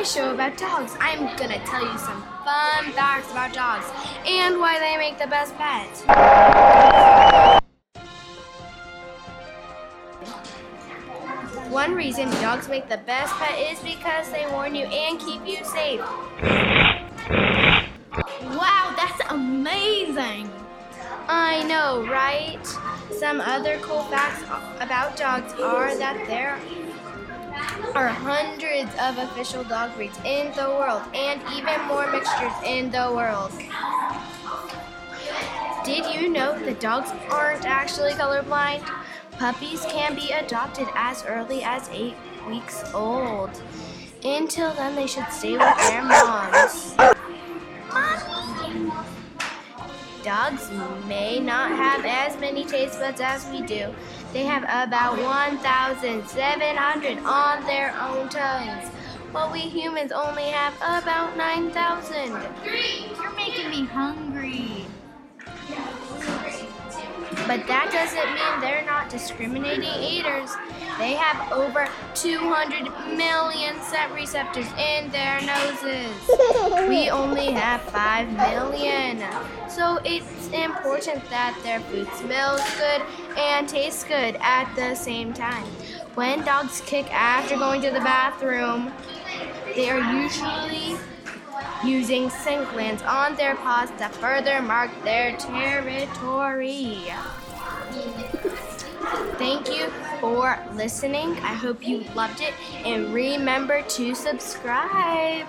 my show about dogs. I'm gonna tell you some fun facts about dogs and why they make the best pets. One reason dogs make the best pet is because they warn you and keep you safe. Wow, that's amazing! I know, right? Some other cool facts about dogs are that there are hundreds of official dog breeds in the world and even more mixtures in the world. Did you know that dogs aren't actually colorblind? Puppies can be adopted as early as eight weeks old. Until then, they should stay with their moms. Dogs may not have as many taste buds as we do. They have about 1,700 on their own tongues, while we humans only have about 9,000. You're making me hungry. But that doesn't mean they're not discriminating eaters. They have over 200 million scent receptors in their noses. We only have 5 million. So it's important that their food smells good and tastes good at the same time. When dogs kick after going to the bathroom, they are usually using scent glands on their paws to further mark their territory. Thank you for listening. I hope you loved it and remember to subscribe.